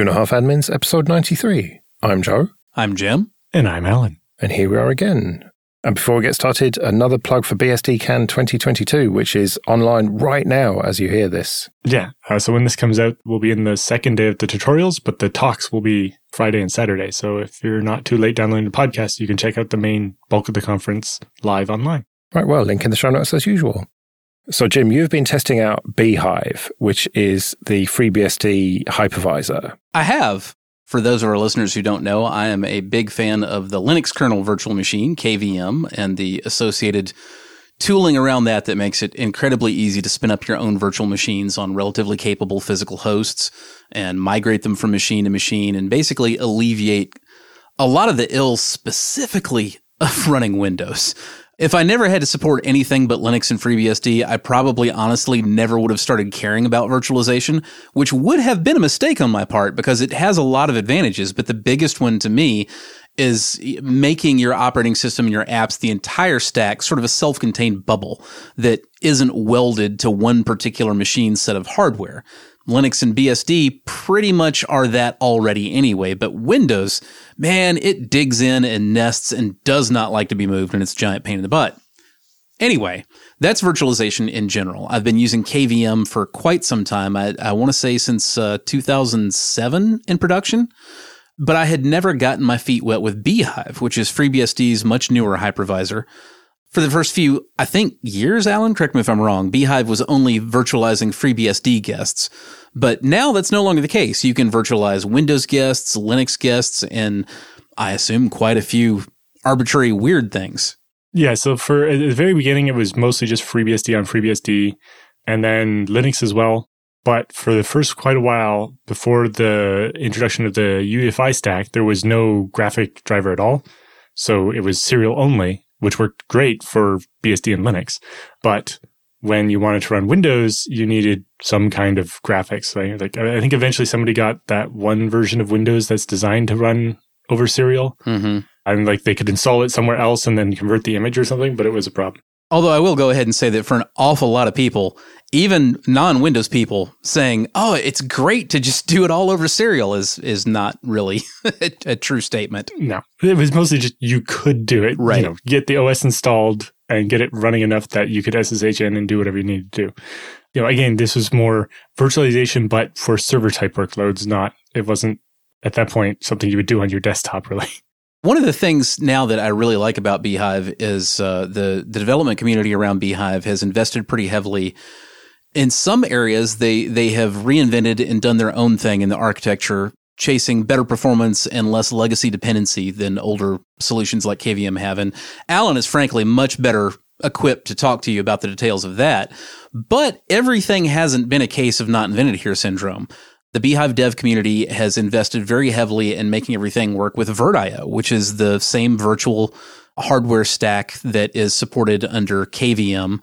Two and a Half Admins, episode 93. I'm Joe. I'm Jim. And I'm Allan. And here we are again. And before we get started, another plug for BSDCan 2022, which is online right now as you hear this. Yeah. Uh, so when this comes out, we'll be in the second day of the tutorials, but the talks will be Friday and Saturday. So if you're not too late downloading the podcast, you can check out the main bulk of the conference live online. Right. Well, link in the show notes as usual. So, Jim, you've been testing out bhyve, which is the FreeBSD hypervisor. I have. For those of our listeners who don't know, I am a big fan of the Linux kernel virtual machine, KVM, and the associated tooling around that that makes it incredibly easy to spin up your own virtual machines on relatively capable physical hosts and migrate them from machine to machine and basically alleviate a lot of the ills specifically of running Windows. If I never had to support anything but Linux and FreeBSD, I probably honestly never would have started caring about virtualization, which would have been a mistake on my part because it has a lot of advantages. But the biggest one to me is making your operating system and your apps, the entire stack, sort of a self contained bubble that isn't welded to one particular machine set of hardware. Linux and BSD pretty much are that already anyway, but Windows, man, it digs in and nests and does not like to be moved and it's a giant pain in the butt. Anyway, that's virtualization in general. I've been using KVM for quite some time. I, I want to say since uh, 2007 in production, but I had never gotten my feet wet with bhyve, which is FreeBSD's much newer hypervisor for the first few, I think, years, Allan, correct me if I'm wrong, bhyve was only virtualizing FreeBSD guests. But now that's no longer the case. You can virtualize Windows guests, Linux guests, and I assume quite a few arbitrary weird things. Yeah. So for at the very beginning, it was mostly just FreeBSD on FreeBSD and then Linux as well. But for the first quite a while before the introduction of the UEFI stack, there was no graphic driver at all. So it was serial only which worked great for BSD and Linux. But when you wanted to run Windows, you needed some kind of graphics. Like, like I think eventually somebody got that one version of Windows that's designed to run over serial. Mm-hmm. And like they could install it somewhere else and then convert the image or something, but it was a problem. Although I will go ahead and say that for an awful lot of people, even non-Windows people saying, "Oh, it's great to just do it all over serial," is is not really a, a, true statement. No, it was mostly just you could do it, right? You know, get the OS installed and get it running enough that you could SSH in and do whatever you need to do. You know, again, this was more virtualization, but for server type workloads. Not it wasn't at that point something you would do on your desktop, really. One of the things now that I really like about bhyve is uh, the the development community around bhyve has invested pretty heavily. In some areas, they they have reinvented and done their own thing in the architecture, chasing better performance and less legacy dependency than older solutions like KVM have. And Allan is frankly much better equipped to talk to you about the details of that. But everything hasn't been a case of not invented here syndrome the bhyve dev community has invested very heavily in making everything work with VirtIO, which is the same virtual hardware stack that is supported under KVM.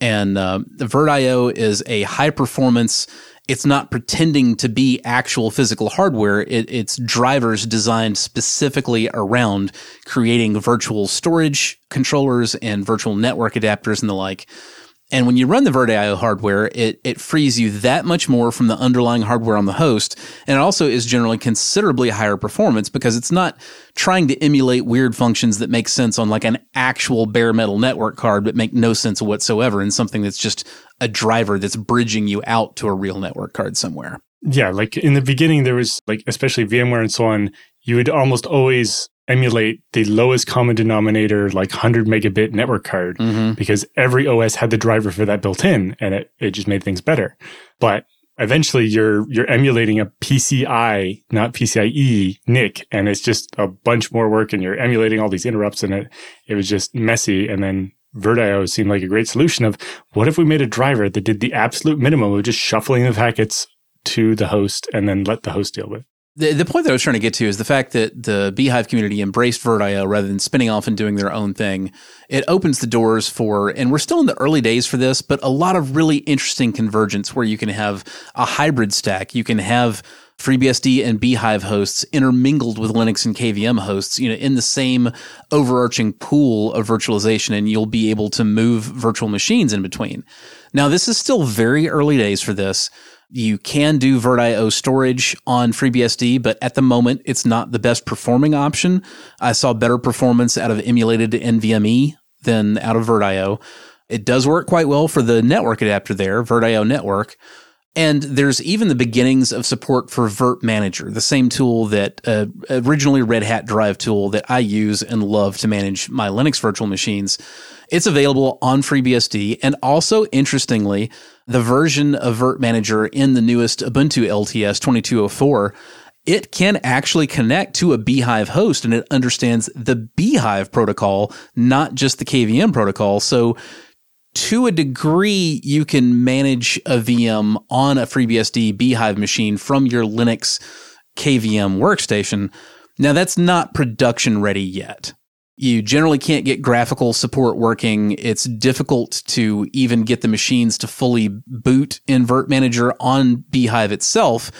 And uh, VirtIO is a high performance. It's not pretending to be actual physical hardware. It, it's drivers designed specifically around creating virtual storage controllers and virtual network adapters and the like. And when you run the VirtIO hardware, it, it frees you that much more from the underlying hardware on the host. And it also is generally considerably higher performance because it's not trying to emulate weird functions that make sense on like an actual bare metal network card, but make no sense whatsoever in something that's just a driver that's bridging you out to a real network card somewhere. Yeah. Like in the beginning, there was like, especially VMware and so on, you would almost always emulate the lowest common denominator, like 100 megabit network card, mm-hmm. because every OS had the driver for that built in and it, it just made things better. But eventually you're, you're emulating a PCI, not PCIe NIC, and it's just a bunch more work and you're emulating all these interrupts and it, it was just messy. And then VirtIO seemed like a great solution of what if we made a driver that did the absolute minimum of just shuffling the packets to the host and then let the host deal with the, the point that I was trying to get to is the fact that the bhyve community embraced VirtIO rather than spinning off and doing their own thing. It opens the doors for, and we're still in the early days for this, but a lot of really interesting convergence where you can have a hybrid stack. You can have FreeBSD and bhyve hosts intermingled with Linux and KVM hosts, you know, in the same overarching pool of virtualization, and you'll be able to move virtual machines in between. Now, this is still very early days for this You can do VirtIO storage on FreeBSD, but at the moment, it's not the best performing option. I saw better performance out of emulated NVMe than out of VirtIO. It does work quite well for the network adapter there, VirtIO network. And there's even the beginnings of support for Virt Manager, the same tool that uh, originally Red Hat Drive tool that I use and love to manage my Linux virtual machines. It's available on FreeBSD. And also, interestingly, the version of Virt Manager in the newest Ubuntu LTS 2204 it can actually connect to a bhyve host and it understands the bhyve protocol, not just the KVM protocol. So to a degree, you can manage a VM on a FreeBSD bhyve machine from your Linux KVM workstation. Now, that's not production ready yet. You generally can't get graphical support working. It's difficult to even get the machines to fully boot in Virt Manager on bhyve itself.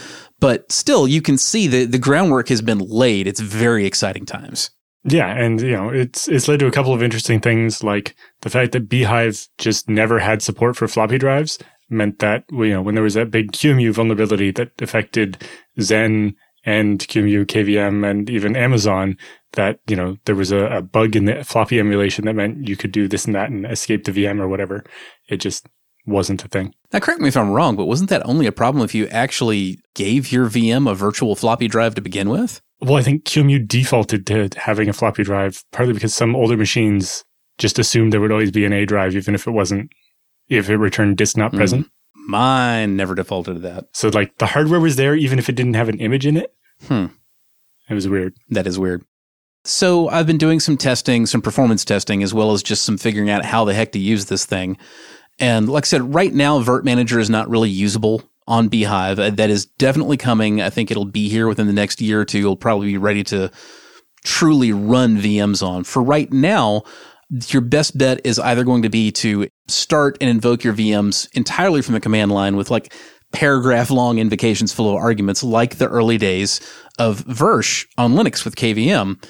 But still, you can see that the groundwork has been laid. It's very exciting times. Yeah, and you know, it's it's led to a couple of interesting things like the fact that bhyve just never had support for floppy drives meant that you know, when there was that big QEMU vulnerability that affected Xen and QEMU, KVM, and even Amazon, that you know there was a, a bug in the floppy emulation that meant you could do this and that and escape the VM or whatever. It just wasn't a thing. Now, correct me if I'm wrong, but wasn't that only a problem if you actually gave your VM a virtual floppy drive to begin with? Well, I think QEMU defaulted to having a floppy drive, partly because some older machines just assumed there would always be an A drive, even if it wasn't, if it returned disk not mm. present. Mine never defaulted to that. So, like, the hardware was there, even if it didn't have an image in it. Hmm. It was weird. That is weird. So, I've been doing some testing, some performance testing, as well as just some figuring out how the heck to use this thing. And like I said, right now, Virt Manager is not really usable on bhyve. Uh, that is definitely coming. I think it'll be here within the next year or two. You'll probably be ready to truly run VMs on. For right now, your best bet is either going to be to start and invoke your VMs entirely from the command line with like paragraph long invocations full of arguments, like the early days of Virsh on Linux with KVM.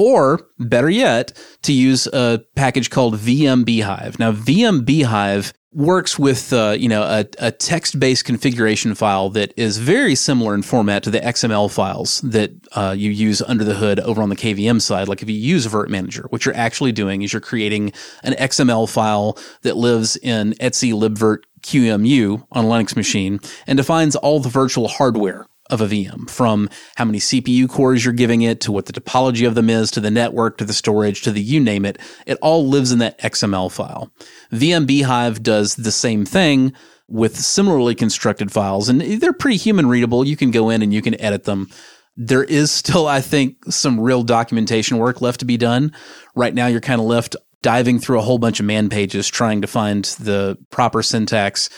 Or better yet, to use a package called VM bhyve. Now, VM bhyve works with uh, you know a, a text-based configuration file that is very similar in format to the XML files that uh, you use under the hood over on the KVM side. Like if you use Virt Manager, what you're actually doing is you're creating an XML file that lives in etc libvirt QEMU on a Linux machine and defines all the virtual hardware of a VM from how many CPU cores you're giving it to what the topology of them is to the network to the storage to the you name it. It all lives in that XML file. VM bhyve does the same thing with similarly constructed files and they're pretty human readable. You can go in and you can edit them. There is still, I think, some real documentation work left to be done. Right now, you're kind of left diving through a whole bunch of man pages trying to find the proper syntax.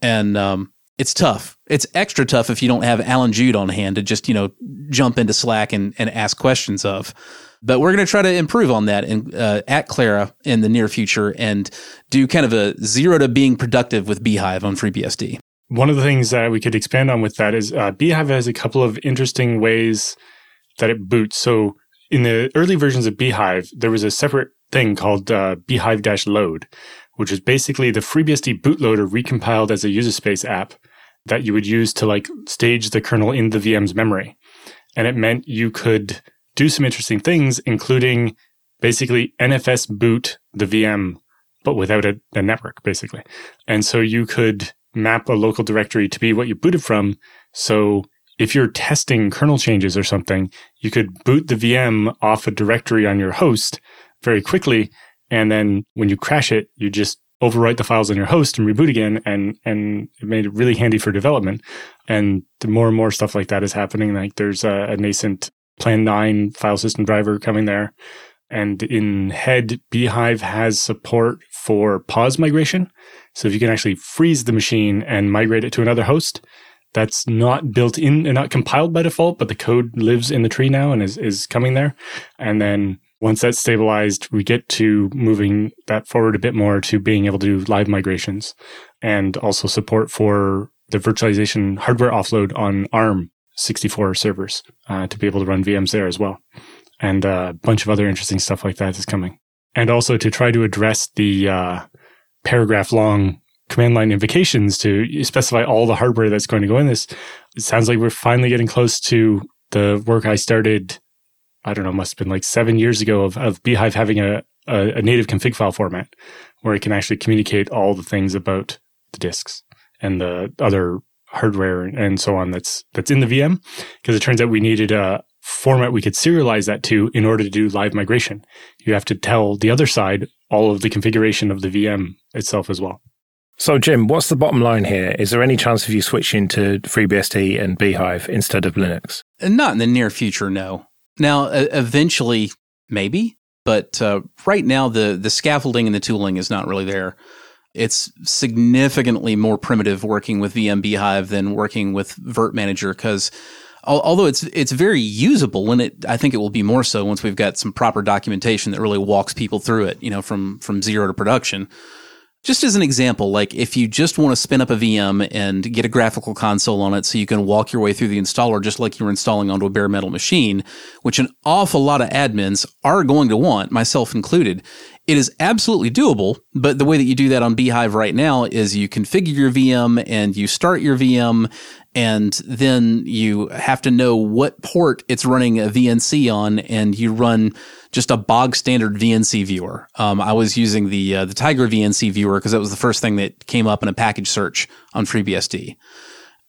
And um, it's tough. It's extra tough if you don't have Allan Jude on hand to just, you know, jump into Slack and, and ask questions of. But we're going to try to improve on that in, uh, at Klara in the near future and do kind of a zero to being productive with bhyve on FreeBSD. One of the things that we could expand on with that is uh, bhyve has a couple of interesting ways that it boots. So in the early versions of bhyve, there was a separate thing called uh, bhyve-load, which is basically the FreeBSD bootloader recompiled as a user space app that you would use to like stage the kernel in the VM's memory. And it meant you could do some interesting things, including basically NFS boot the VM, but without a, a network, basically. And so you could map a local directory to be what you booted from. So if you're testing kernel changes or something, you could boot the VM off a directory on your host very quickly. And then when you crash it, you just overwrite the files on your host and reboot again. And, and it made it really handy for development. And more and more stuff like that is happening. Like there's a, a nascent Plan 9 file system driver coming there. And in head, bhyve has support for pause migration. So if you can actually freeze the machine and migrate it to another host, that's not built in and not compiled by default, but the code lives in the tree now and is, is coming there. And then once that's stabilized, we get to moving that forward a bit more to being able to do live migrations and also support for the virtualization hardware offload on ARM 64 servers uh, to be able to run VMs there as well. And uh, a bunch of other interesting stuff like that is coming. And also to try to address the uh, paragraph long command line invocations to specify all the hardware that's going to go in this. It sounds like we're finally getting close to the work I started. I don't know, must have been like seven years ago of, of bhyve having a, a, a native config file format where it can actually communicate all the things about the disks and the other hardware and so on that's that's in the VM because it turns out we needed a format we could serialize that to in order to do live migration. You have to tell the other side all of the configuration of the VM itself as well. So, Jim, what's the bottom line here? Is there any chance of you switching to FreeBSD and bhyve instead of Linux? Not in the near future, no. Now, eventually, maybe, but uh, right now the the scaffolding and the tooling is not really there. It's significantly more primitive working with VM bhyve than working with Virt Manager because although it's it's very usable and it I think it will be more so once we've got some proper documentation that really walks people through it, you know, from from zero to production. Just as an example, like if you just want to spin up a VM and get a graphical console on it so you can walk your way through the installer just like you're installing onto a bare metal machine, which an awful lot of admins are going to want, myself included, it is absolutely doable, but the way that you do that on bhyve right now is you configure your VM and you start your VM and then you have to know what port it's running a VNC on and you run just a bog standard VNC viewer. Um, I was using the uh, the TigerVNC viewer because that was the first thing that came up in a package search on FreeBSD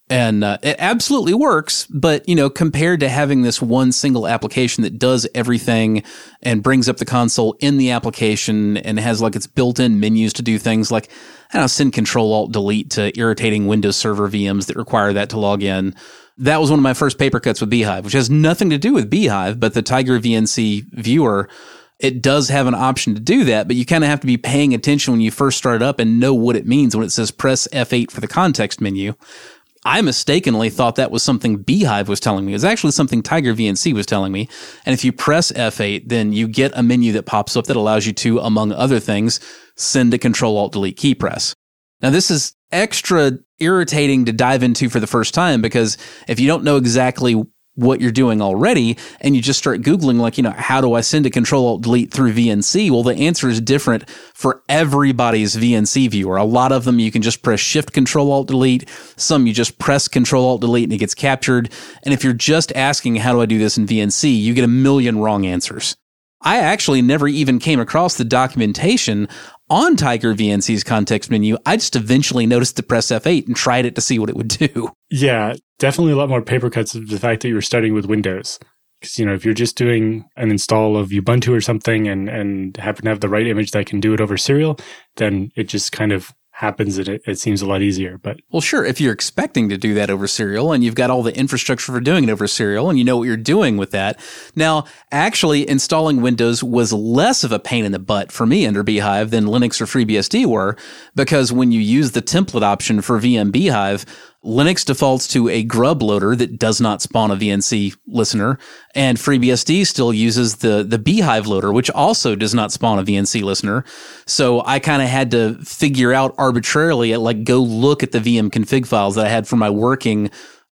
and uh, it absolutely works but you know compared to having this one single application that does everything and brings up the console in the application and has like its built-in menus to do things like I don't know, send control alt delete to irritating Windows Server VMs that require that to log in. That was one of my first paper cuts with bhyve which has nothing to do with bhyve but the TigerVNC viewer it does have an option to do that, but you kind of have to be paying attention when you first start it up and know what it means when it says press F8 for the context menu. I mistakenly thought that was something bhyve was telling me. It was actually something TigerVNC was telling me. And if you press F8, then you get a menu that pops up that allows you to, among other things, send a Control Alt Delete key press. Now, this is extra irritating to dive into for the first time because if you don't know exactly what you're doing already and you just start googling like you know how do i send a control alt delete through vnc well the answer is different for everybody's vnc viewer. A lot of them you can just press shift control alt delete. Some you just press control alt delete and it gets captured. And if you're just asking how do i do this in vnc you get a million wrong answers. I actually never even came across the documentation on TigerVNC's context menu. I just eventually noticed to press F8 and tried it to see what it would do. Yeah, definitely a lot more paper cuts of the fact that you were starting with Windows. Because, you know, if you're just doing an install of Ubuntu or something and, and happen to have the right image that can do it over serial, then it just kind of happens it, it seems a lot easier. But well, sure, if you're expecting to do that over serial and you've got all the infrastructure for doing it over serial and you know what you're doing with that. Now, actually installing Windows was less of a pain in the butt for me under bhyve than Linux or FreeBSD were because when you use the template option for VM bhyve, Linux defaults to a grub loader that does not spawn a VNC listener, and FreeBSD still uses the the bhyve loader, which also does not spawn a VNC listener. So I kind of had to figure out arbitrarily, like go look at the VM config files that I had for my working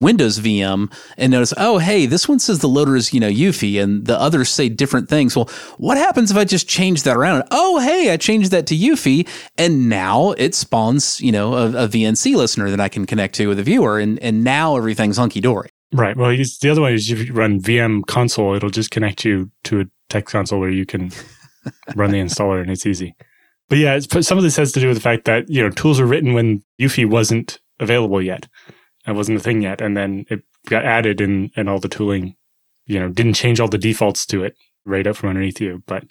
Windows VM and notice, oh, hey, this one says the loader is, you know, UEFI and the others say different things. Well, what happens if I just change that around? Oh, hey, I changed that to UEFI and now it spawns, you know, a, a VNC listener that I can connect to with a viewer and, and now everything's hunky dory. Right. Well, the other one is if you run VM console, it'll just connect you to a text console where you can run the installer and it's easy. But yeah, some of this has to do with the fact that, you know, tools were written when UEFI wasn't available yet. It wasn't a thing yet. And then it got added and, and all the tooling, you know, didn't change all the defaults to it right up from underneath you. But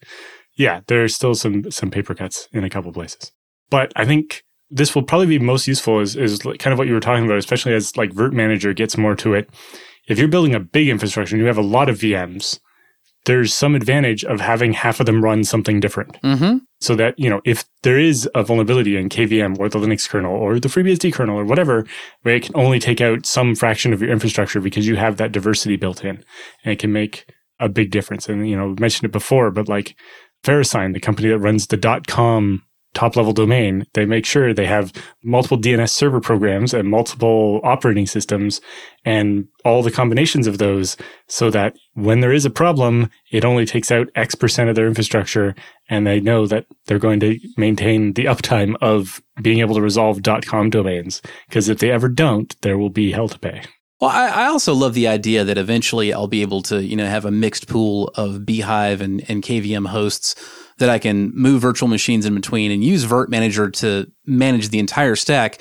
yeah, there's still some, some paper cuts in a couple places. But I think this will probably be most useful is, is kind of what you were talking about, especially as like Virt Manager gets more to it. If you're building a big infrastructure and you have a lot of VMs, there's some advantage of having half of them run something different. Mm-hmm. So that, you know, if there is a vulnerability in KVM or the Linux kernel or the FreeBSD kernel or whatever, where it can only take out some fraction of your infrastructure because you have that diversity built in and it can make a big difference. And, you know, mentioned it before, but like VeriSign, the company that runs the dot .com top level domain, they make sure they have multiple DNS server programs and multiple operating systems and all the combinations of those so that when there is a problem, it only takes out X percent of their infrastructure and they know that they're going to maintain the uptime of being able to resolve .com domains. Because if they ever don't, there will be hell to pay. Well, I, I, also love the idea that eventually I'll be able to, you know, have a mixed pool of bhyve and, and KVM hosts that I can move virtual machines in between and use Virt Manager to manage the entire stack,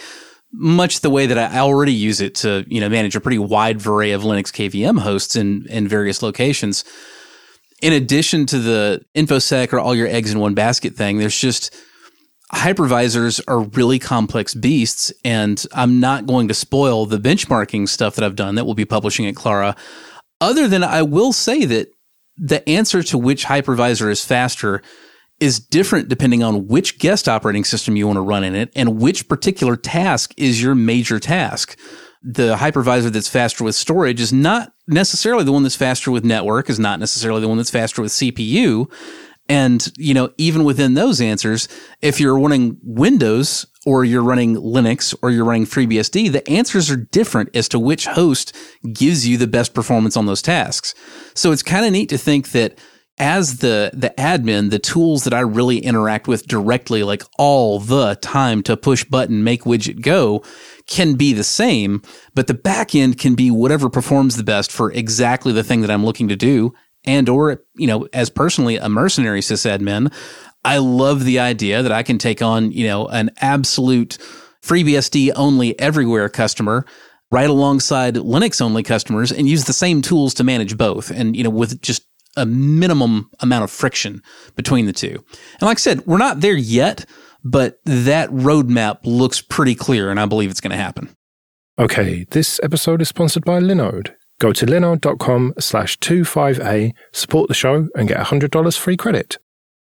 much the way that I already use it to, you know, manage a pretty wide array of Linux KVM hosts in, in various locations. In addition to the InfoSec or all your eggs in one basket thing, there's just hypervisors are really complex beasts, and I'm not going to spoil the benchmarking stuff that I've done that we'll be publishing at Klara. Other than I will say that the answer to which hypervisor is faster is different depending on which guest operating system you want to run in it and which particular task is your major task. The hypervisor that's faster with storage is not necessarily the one that's faster with network, is not necessarily the one that's faster with CPU. And, you know, even within those answers, if you're running Windows or you're running Linux or you're running FreeBSD, the answers are different as to which host gives you the best performance on those tasks. So it's kind of neat to think that as the the admin, the tools that I really interact with directly, like all the time to push button, make widget go, can be the same, but the back end can be whatever performs the best for exactly the thing that I'm looking to do and or you know as personally a mercenary sysadmin i love the idea that i can take on you know an absolute freebsd only everywhere customer right alongside linux only customers and use the same tools to manage both. And you know with just a minimum amount of friction between the two and like i said we're not there yet but that roadmap looks pretty clear and i believe it's going to happen okay this episode is sponsored by linode Go to linode.com slash 25A, support the show, and get $100 free credit.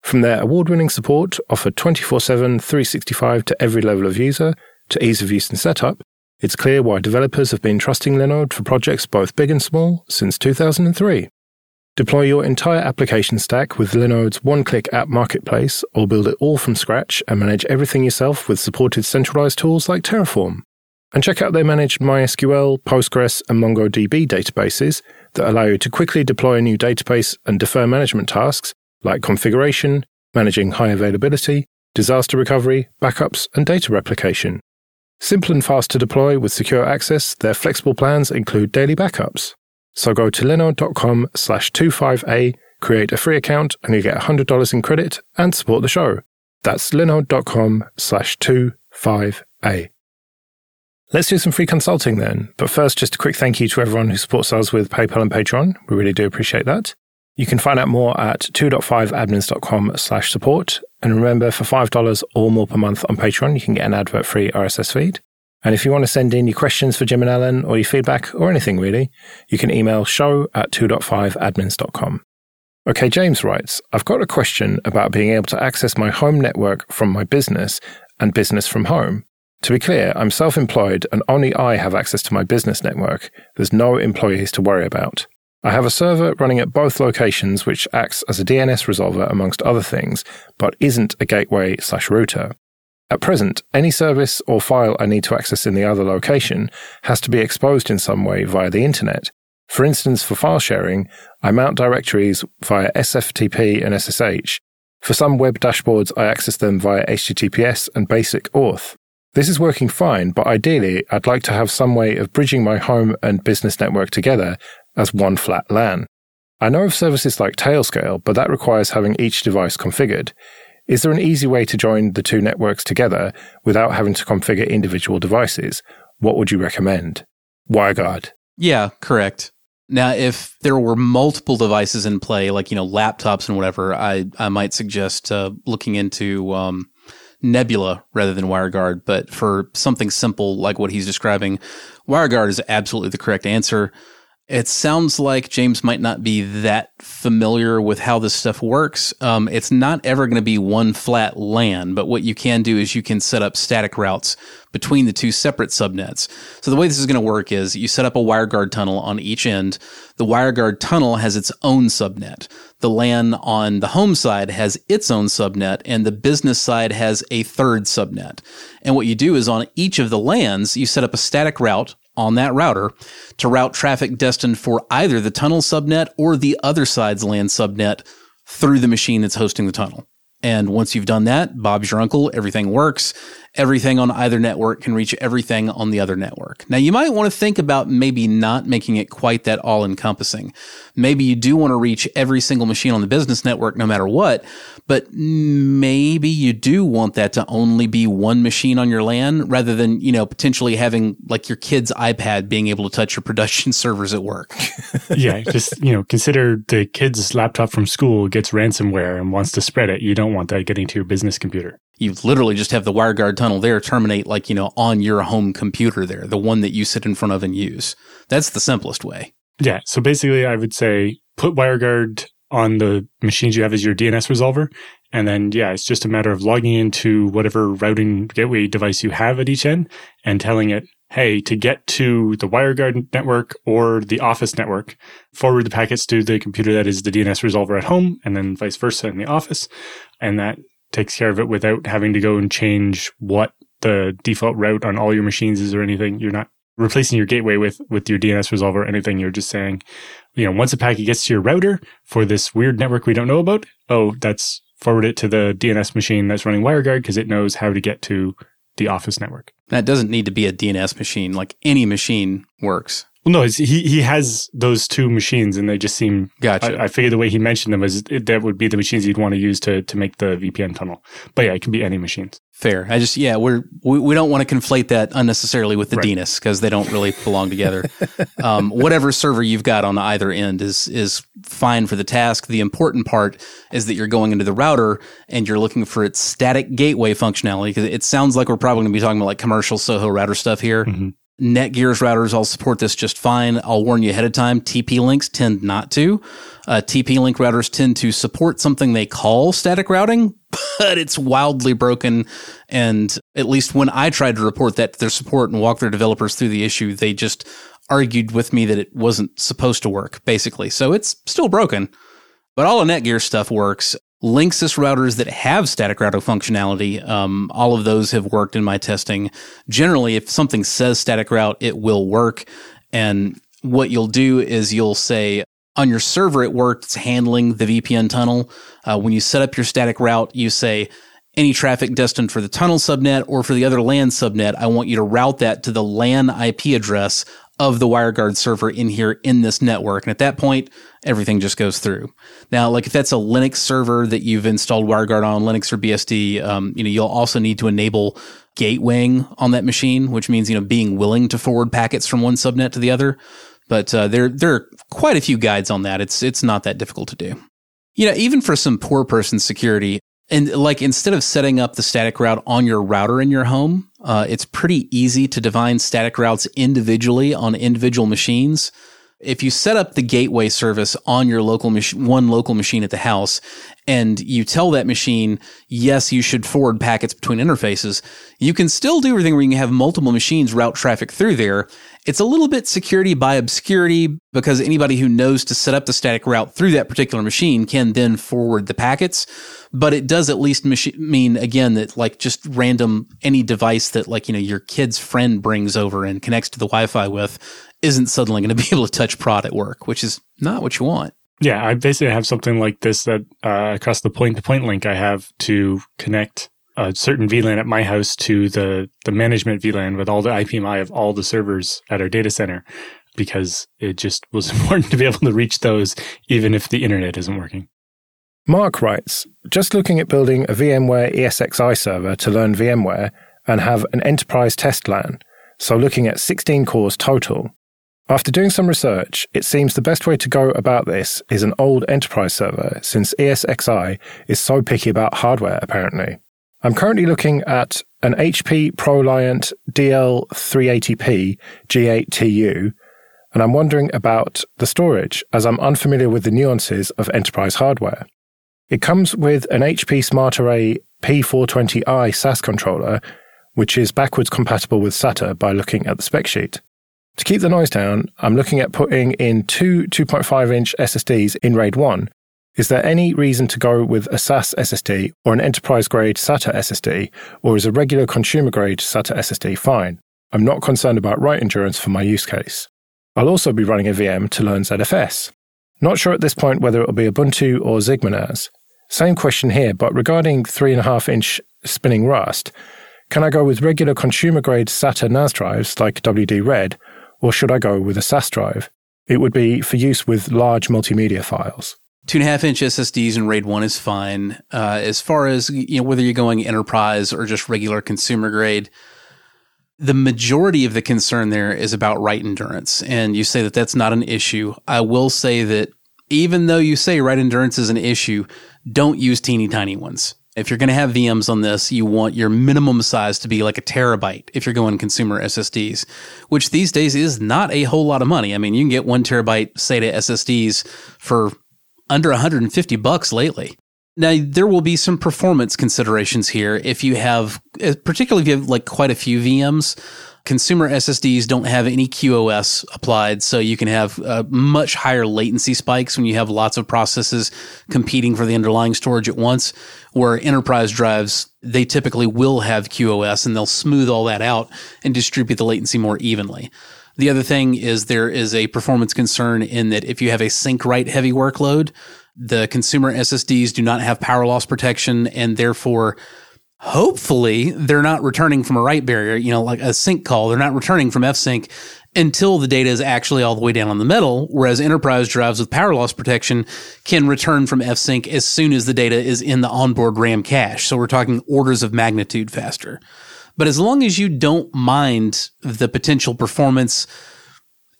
From their award winning support, offered 24 7, 365 to every level of user, to ease of use and setup, it's clear why developers have been trusting Linode for projects both big and small since 2003. Deploy your entire application stack with Linode's one click app marketplace, or build it all from scratch and manage everything yourself with supported centralized tools like Terraform. And check out their managed MySQL, Postgres, and MongoDB databases that allow you to quickly deploy a new database and defer management tasks like configuration, managing high availability, disaster recovery, backups, and data replication. Simple and fast to deploy with secure access, their flexible plans include daily backups. So go to linode.com slash 25A, create a free account, and you get $100 in credit and support the show. That's linode.com slash 25A. Let's do some free consulting then. But first, just a quick thank you to everyone who supports us with PayPal and Patreon. We really do appreciate that. You can find out more at 2.5admins.com slash support. And remember, for $5 or more per month on Patreon, you can get an advert-free RSS feed. And if you want to send in your questions for Jim and Allan or your feedback or anything really, you can email show at 2.5admins.com. Okay, James writes, I've got a question about being able to access my home network from my business and business from home. To be clear, I'm self employed and only I have access to my business network. There's no employees to worry about. I have a server running at both locations which acts as a DNS resolver amongst other things, but isn't a gateway slash router. At present, any service or file I need to access in the other location has to be exposed in some way via the internet. For instance, for file sharing, I mount directories via SFTP and SSH. For some web dashboards, I access them via HTTPS and basic auth. This is working fine, but ideally, I'd like to have some way of bridging my home and business network together as one flat LAN. I know of services like Tailscale, but that requires having each device configured. Is there an easy way to join the two networks together without having to configure individual devices? What would you recommend? WireGuard. Yeah, correct. Now, if there were multiple devices in play, like you know laptops and whatever, I I might suggest uh, looking into um, Nebula rather than WireGuard. But for something simple like what he's describing, WireGuard is absolutely the correct answer. It sounds like James might not be that familiar with how this stuff works. Um, it's not ever going to be one flat LAN, but what you can do is you can set up static routes between the two separate subnets. So the way this is going to work is you set up a WireGuard tunnel on each end. The WireGuard tunnel has its own subnet. The LAN on the home side has its own subnet and the business side has a third subnet. And what you do is on each of the LANs, you set up a static route on that router to route traffic destined for either the tunnel subnet or the other side's LAN subnet through the machine that's hosting the tunnel. And once you've done that, Bob's your uncle, everything works. Everything on either network can reach everything on the other network. Now, you might want to think about maybe not making it quite that all encompassing. Maybe you do want to reach every single machine on the business network no matter what, but maybe you do want that to only be one machine on your LAN rather than, you know, potentially having like your kid's iPad being able to touch your production servers at work. yeah, just, you know, consider the kid's laptop from school gets ransomware and wants to spread it. You don't want that getting to your business computer. You literally just have the WireGuard tunnel there terminate like, you know, on your home computer there, the one that you sit in front of and use. That's the simplest way. Yeah. So basically, I would say put WireGuard on the machines you have as your DNS resolver. And then, yeah, it's just a matter of logging into whatever routing gateway device you have at each end and telling it, hey, to get to the WireGuard network or the office network, forward the packets to the computer that is the DNS resolver at home and then vice versa in the office. And that takes care of it without having to go and change what the default route on all your machines is or anything. You're not replacing your gateway with with your DNS resolver or anything. You're just saying, you know, once a packet gets to your router for this weird network we don't know about, oh, that's forward it to the DNS machine that's running WireGuard because it knows how to get to the office network. That doesn't need to be a DNS machine. Like any machine works. Well, no, he he has those two machines, and they just seem. Gotcha. I, I figured the way he mentioned them is it, that would be the machines you'd want to use to to make the VPN tunnel. But yeah, it can be any machines. Fair. I just yeah, we're we, we don't want to conflate that unnecessarily with the right. DNS because they don't really belong together. um, whatever server you've got on either end is is fine for the task. The important part is that you're going into the router and you're looking for its static gateway functionality because it sounds like we're probably going to be talking about like commercial Soho router stuff here. Mm-hmm. Netgear's routers all support this just fine. I'll warn you ahead of time. TP-Links tend not to. Uh, TP-Link routers tend to support something they call static routing, but it's wildly broken. And at least when I tried to report that to their support and walk their developers through the issue, they just argued with me that it wasn't supposed to work, basically. So it's still broken. But all the Netgear stuff works. Linksys routers that have static router functionality, um, all of those have worked in my testing. Generally, if something says static route, it will work. And what you'll do is you'll say on your server, it works it's handling the VPN tunnel. Uh, when you set up your static route, you say, any traffic destined for the tunnel subnet or for the other LAN subnet, I want you to route that to the LAN IP address of the WireGuard server in here in this network. And at that point, everything just goes through. Now, like if that's a Linux server that you've installed WireGuard on Linux or BSD, um, you know, you'll also need to enable gatewaying on that machine, which means, you know, being willing to forward packets from one subnet to the other. But uh, there, there are quite a few guides on that. It's, it's not that difficult to do. You know, even for some poor person security, and like instead of setting up the static route on your router in your home, uh, it's pretty easy to define static routes individually on individual machines. If you set up the gateway service on your local mach- one local machine at the house and you tell that machine, yes, you should forward packets between interfaces, you can still do everything where you can have multiple machines route traffic through there. It's a little bit security by obscurity because anybody who knows to set up the static route through that particular machine can then forward the packets. But it does at least mean, again, that like just random, any device that like, you know, your kid's friend brings over and connects to the Wi Fi with isn't suddenly going to be able to touch prod at work, which is not what you want. Yeah, I basically have something like this that uh, across the point to point link I have to connect a certain VLAN at my house to the the management VLAN with all the IPMI of all the servers at our data center because it just was important to be able to reach those even if the internet isn't working. Mark writes, just looking at building a VMware ESXi server to learn VMware and have an enterprise test LAN, so looking at 16 cores total, after doing some research, it seems the best way to go about this is an old enterprise server, since ESXi is so picky about hardware, apparently. I'm currently looking at an HP ProLiant DL380p G8TU, and I'm wondering about the storage as I'm unfamiliar with the nuances of enterprise hardware. It comes with an HP Smart Array P420i SAS controller, which is backwards compatible with SATA by looking at the spec sheet. To keep the noise down, I'm looking at putting in two 2.5 inch SSDs in RAID 1. Is there any reason to go with a SAS SSD or an enterprise grade SATA SSD, or is a regular consumer grade SATA SSD fine? I'm not concerned about write endurance for my use case. I'll also be running a VM to learn ZFS. Not sure at this point whether it'll be Ubuntu or XigmaNAS. Same question here, but regarding 3.5 inch spinning Rust, can I go with regular consumer grade SATA NAS drives like WD Red, or should I go with a SAS drive? It would be for use with large multimedia files. Two and a half inch SSDs in RAID 1 is fine. Uh, as far as you know, whether you're going enterprise or just regular consumer grade, the majority of the concern there is about write endurance. And you say that that's not an issue. I will say that even though you say write endurance is an issue, don't use teeny tiny ones. If you're going to have VMs on this, you want your minimum size to be like a terabyte if you're going consumer SSDs, which these days is not a whole lot of money. I mean, you can get one terabyte SATA SSDs for under 150 bucks lately. Now, there will be some performance considerations here if you have, eh, particularly if you have like quite a few VMs. Consumer SSDs don't have any QoS applied, so you can have uh, much higher latency spikes when you have lots of processes competing for the underlying storage at once. Where enterprise drives, they typically will have QoS and they'll smooth all that out and distribute the latency more evenly. The other thing is there is a performance concern in that if you have a sync write heavy workload, the consumer SSDs do not have power loss protection and therefore hopefully they're not returning from a write barrier, you know, like a sync call. They're not returning from fsync until the data is actually all the way down on the metal, whereas enterprise drives with power loss protection can return from fsync as soon as the data is in the onboard RAM cache. So we're talking orders of magnitude faster. But as long as you don't mind the potential performance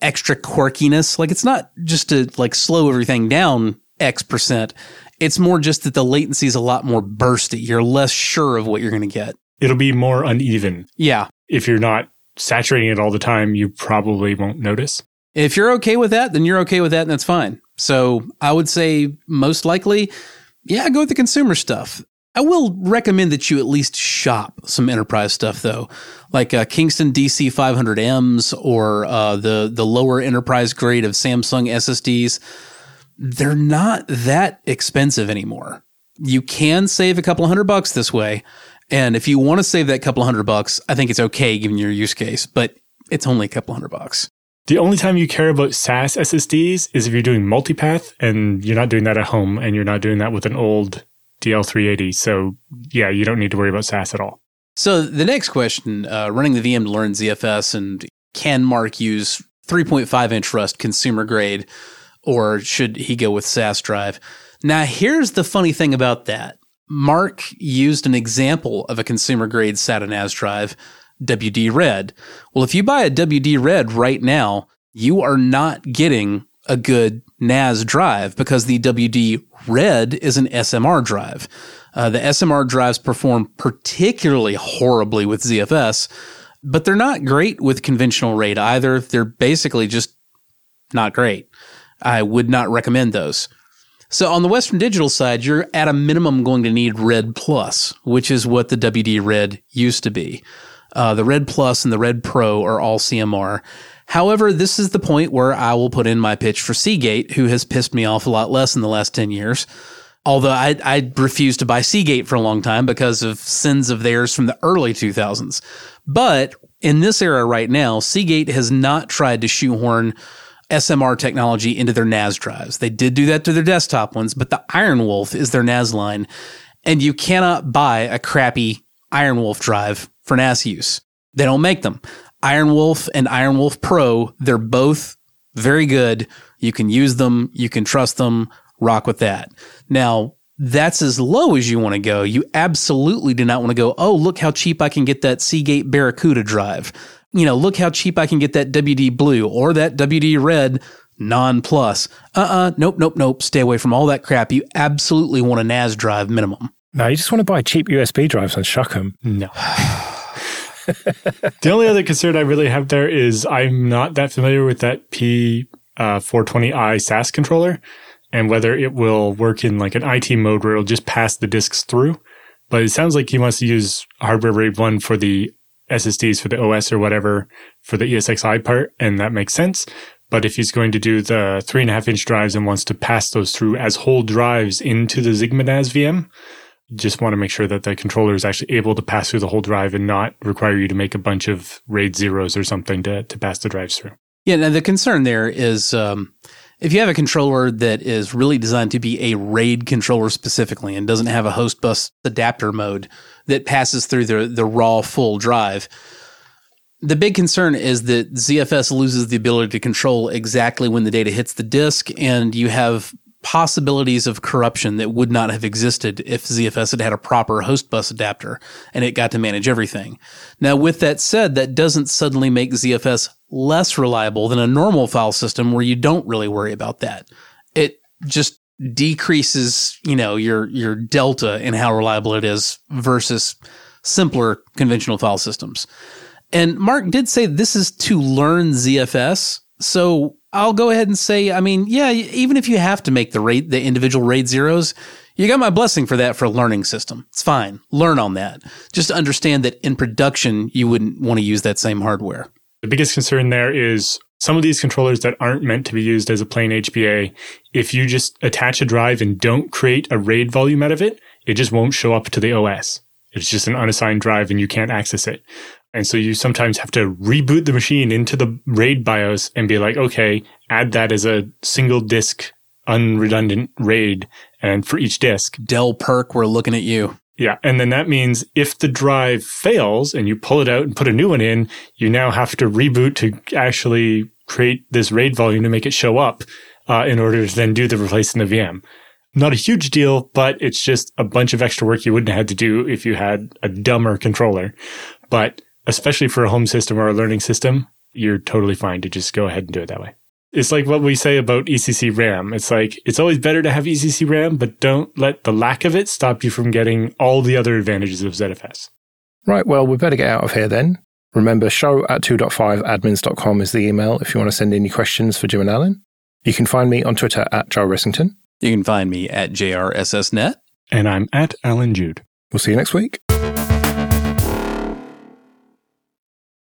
extra quirkiness, like it's not just to like slow everything down X percent. It's more just that the latency is a lot more bursty. You're less sure of what you're going to get. It'll be more uneven. Yeah. If you're not saturating it all the time, you probably won't notice. If you're okay with that, then you're okay with that and that's fine. So I would say most likely, yeah, go with the consumer stuff. I will recommend that you at least shop some enterprise stuff though, like uh, Kingston DC 500Ms or uh, the the lower enterprise grade of Samsung SSDs. They're not that expensive anymore. You can save a couple hundred bucks this way, and if you want to save that couple hundred bucks, I think it's okay given your use case, but it's only a couple hundred bucks. The only time you care about SAS SSDs is if you're doing multipath and you're not doing that at home and you're not doing that with an old DL380. So yeah, you don't need to worry about SAS at all. So the next question, uh, running the VM to learn ZFS and can Mark use 3.5 inch Rust consumer grade or should he go with SAS drive? Now here's the funny thing about that. Mark used an example of a consumer grade SATA NAS drive, WD Red. Well, if you buy a WD Red right now, you are not getting a good NAS drive because the WD Red is an SMR drive. Uh, the SMR drives perform particularly horribly with ZFS, but they're not great with conventional RAID either. They're basically just not great. I would not recommend those. So on the Western Digital side, you're at a minimum going to need Red Plus, which is what the WD Red used to be. Uh, the Red Plus and the Red Pro are all CMR. However, this is the point where I will put in my pitch for Seagate, who has pissed me off a lot less in the last 10 years. Although I, I refused to buy Seagate for a long time because of sins of theirs from the early 2000s. But in this era right now, Seagate has not tried to shoehorn SMR technology into their NAS drives. They did do that to their desktop ones, but the IronWolf is their NAS line. And you cannot buy a crappy IronWolf drive for NAS use. They don't make them. IronWolf and IronWolf Pro, they're both very good. You can use them, you can trust them, rock with that. Now, that's as low as you want to go. You absolutely do not want to go, oh, look how cheap I can get that Seagate Barracuda drive. You know, look how cheap I can get that WD Blue or that WD Red non plus. Uh uh-uh, uh, nope, nope, nope. Stay away from all that crap. You absolutely want a NAS drive minimum. No, you just want to buy cheap USB drives and shuck them. No. the only other concern I really have there is I'm not that familiar with that P420i uh, SAS controller and whether it will work in like an IT mode where it'll just pass the disks through. But it sounds like he wants to use hardware RAID 1 for the SSDs for the OS or whatever for the ESXi part, and that makes sense. But if he's going to do the three and a half inch drives and wants to pass those through as whole drives into the XigmaNAS VM, just want to make sure that the controller is actually able to pass through the whole drive and not require you to make a bunch of RAID zeros or something to, to pass the drives through. Yeah, now the concern there is um, if you have a controller that is really designed to be a RAID controller specifically and doesn't have a host bus adapter mode that passes through the, the raw full drive, the big concern is that ZFS loses the ability to control exactly when the data hits the disk, and you have possibilities of corruption that would not have existed if ZFS had had a proper host bus adapter and it got to manage everything. Now, with that said, that doesn't suddenly make ZFS less reliable than a normal file system where you don't really worry about that. It just decreases, you know, your your delta in how reliable it is versus simpler conventional file systems. And Mark did say this is to learn ZFS. So I'll go ahead and say, I mean, yeah, even if you have to make the rate, the individual RAID zeros, you got my blessing for that for a learning system. It's fine. Learn on that. Just understand that in production, you wouldn't want to use that same hardware. The biggest concern there is some of these controllers that aren't meant to be used as a plain HBA, if you just attach a drive and don't create a RAID volume out of it, it just won't show up to the OS. It's just an unassigned drive and you can't access it. And so you sometimes have to reboot the machine into the RAID BIOS and be like, okay, add that as a single disk unredundant RAID and for each disk. Dell PERC, we're looking at you. Yeah. And then that means if the drive fails and you pull it out and put a new one in, you now have to reboot to actually create this RAID volume to make it show up uh, in order to then do the replace in the VM. Not a huge deal, but it's just a bunch of extra work you wouldn't have had to do if you had a dumber controller. But especially for a home system or a learning system, you're totally fine to just go ahead and do it that way. It's like what we say about ECC RAM. It's like, it's always better to have ECC RAM, but don't let the lack of it stop you from getting all the other advantages of ZFS. Right. Well, we better get out of here then. Remember, show at 2.5admins.com is the email if you want to send any questions for Jim and Allan. You can find me on Twitter at Joe Ressington. You can find me at JRSSNet. And I'm at Allan Jude. We'll see you next week.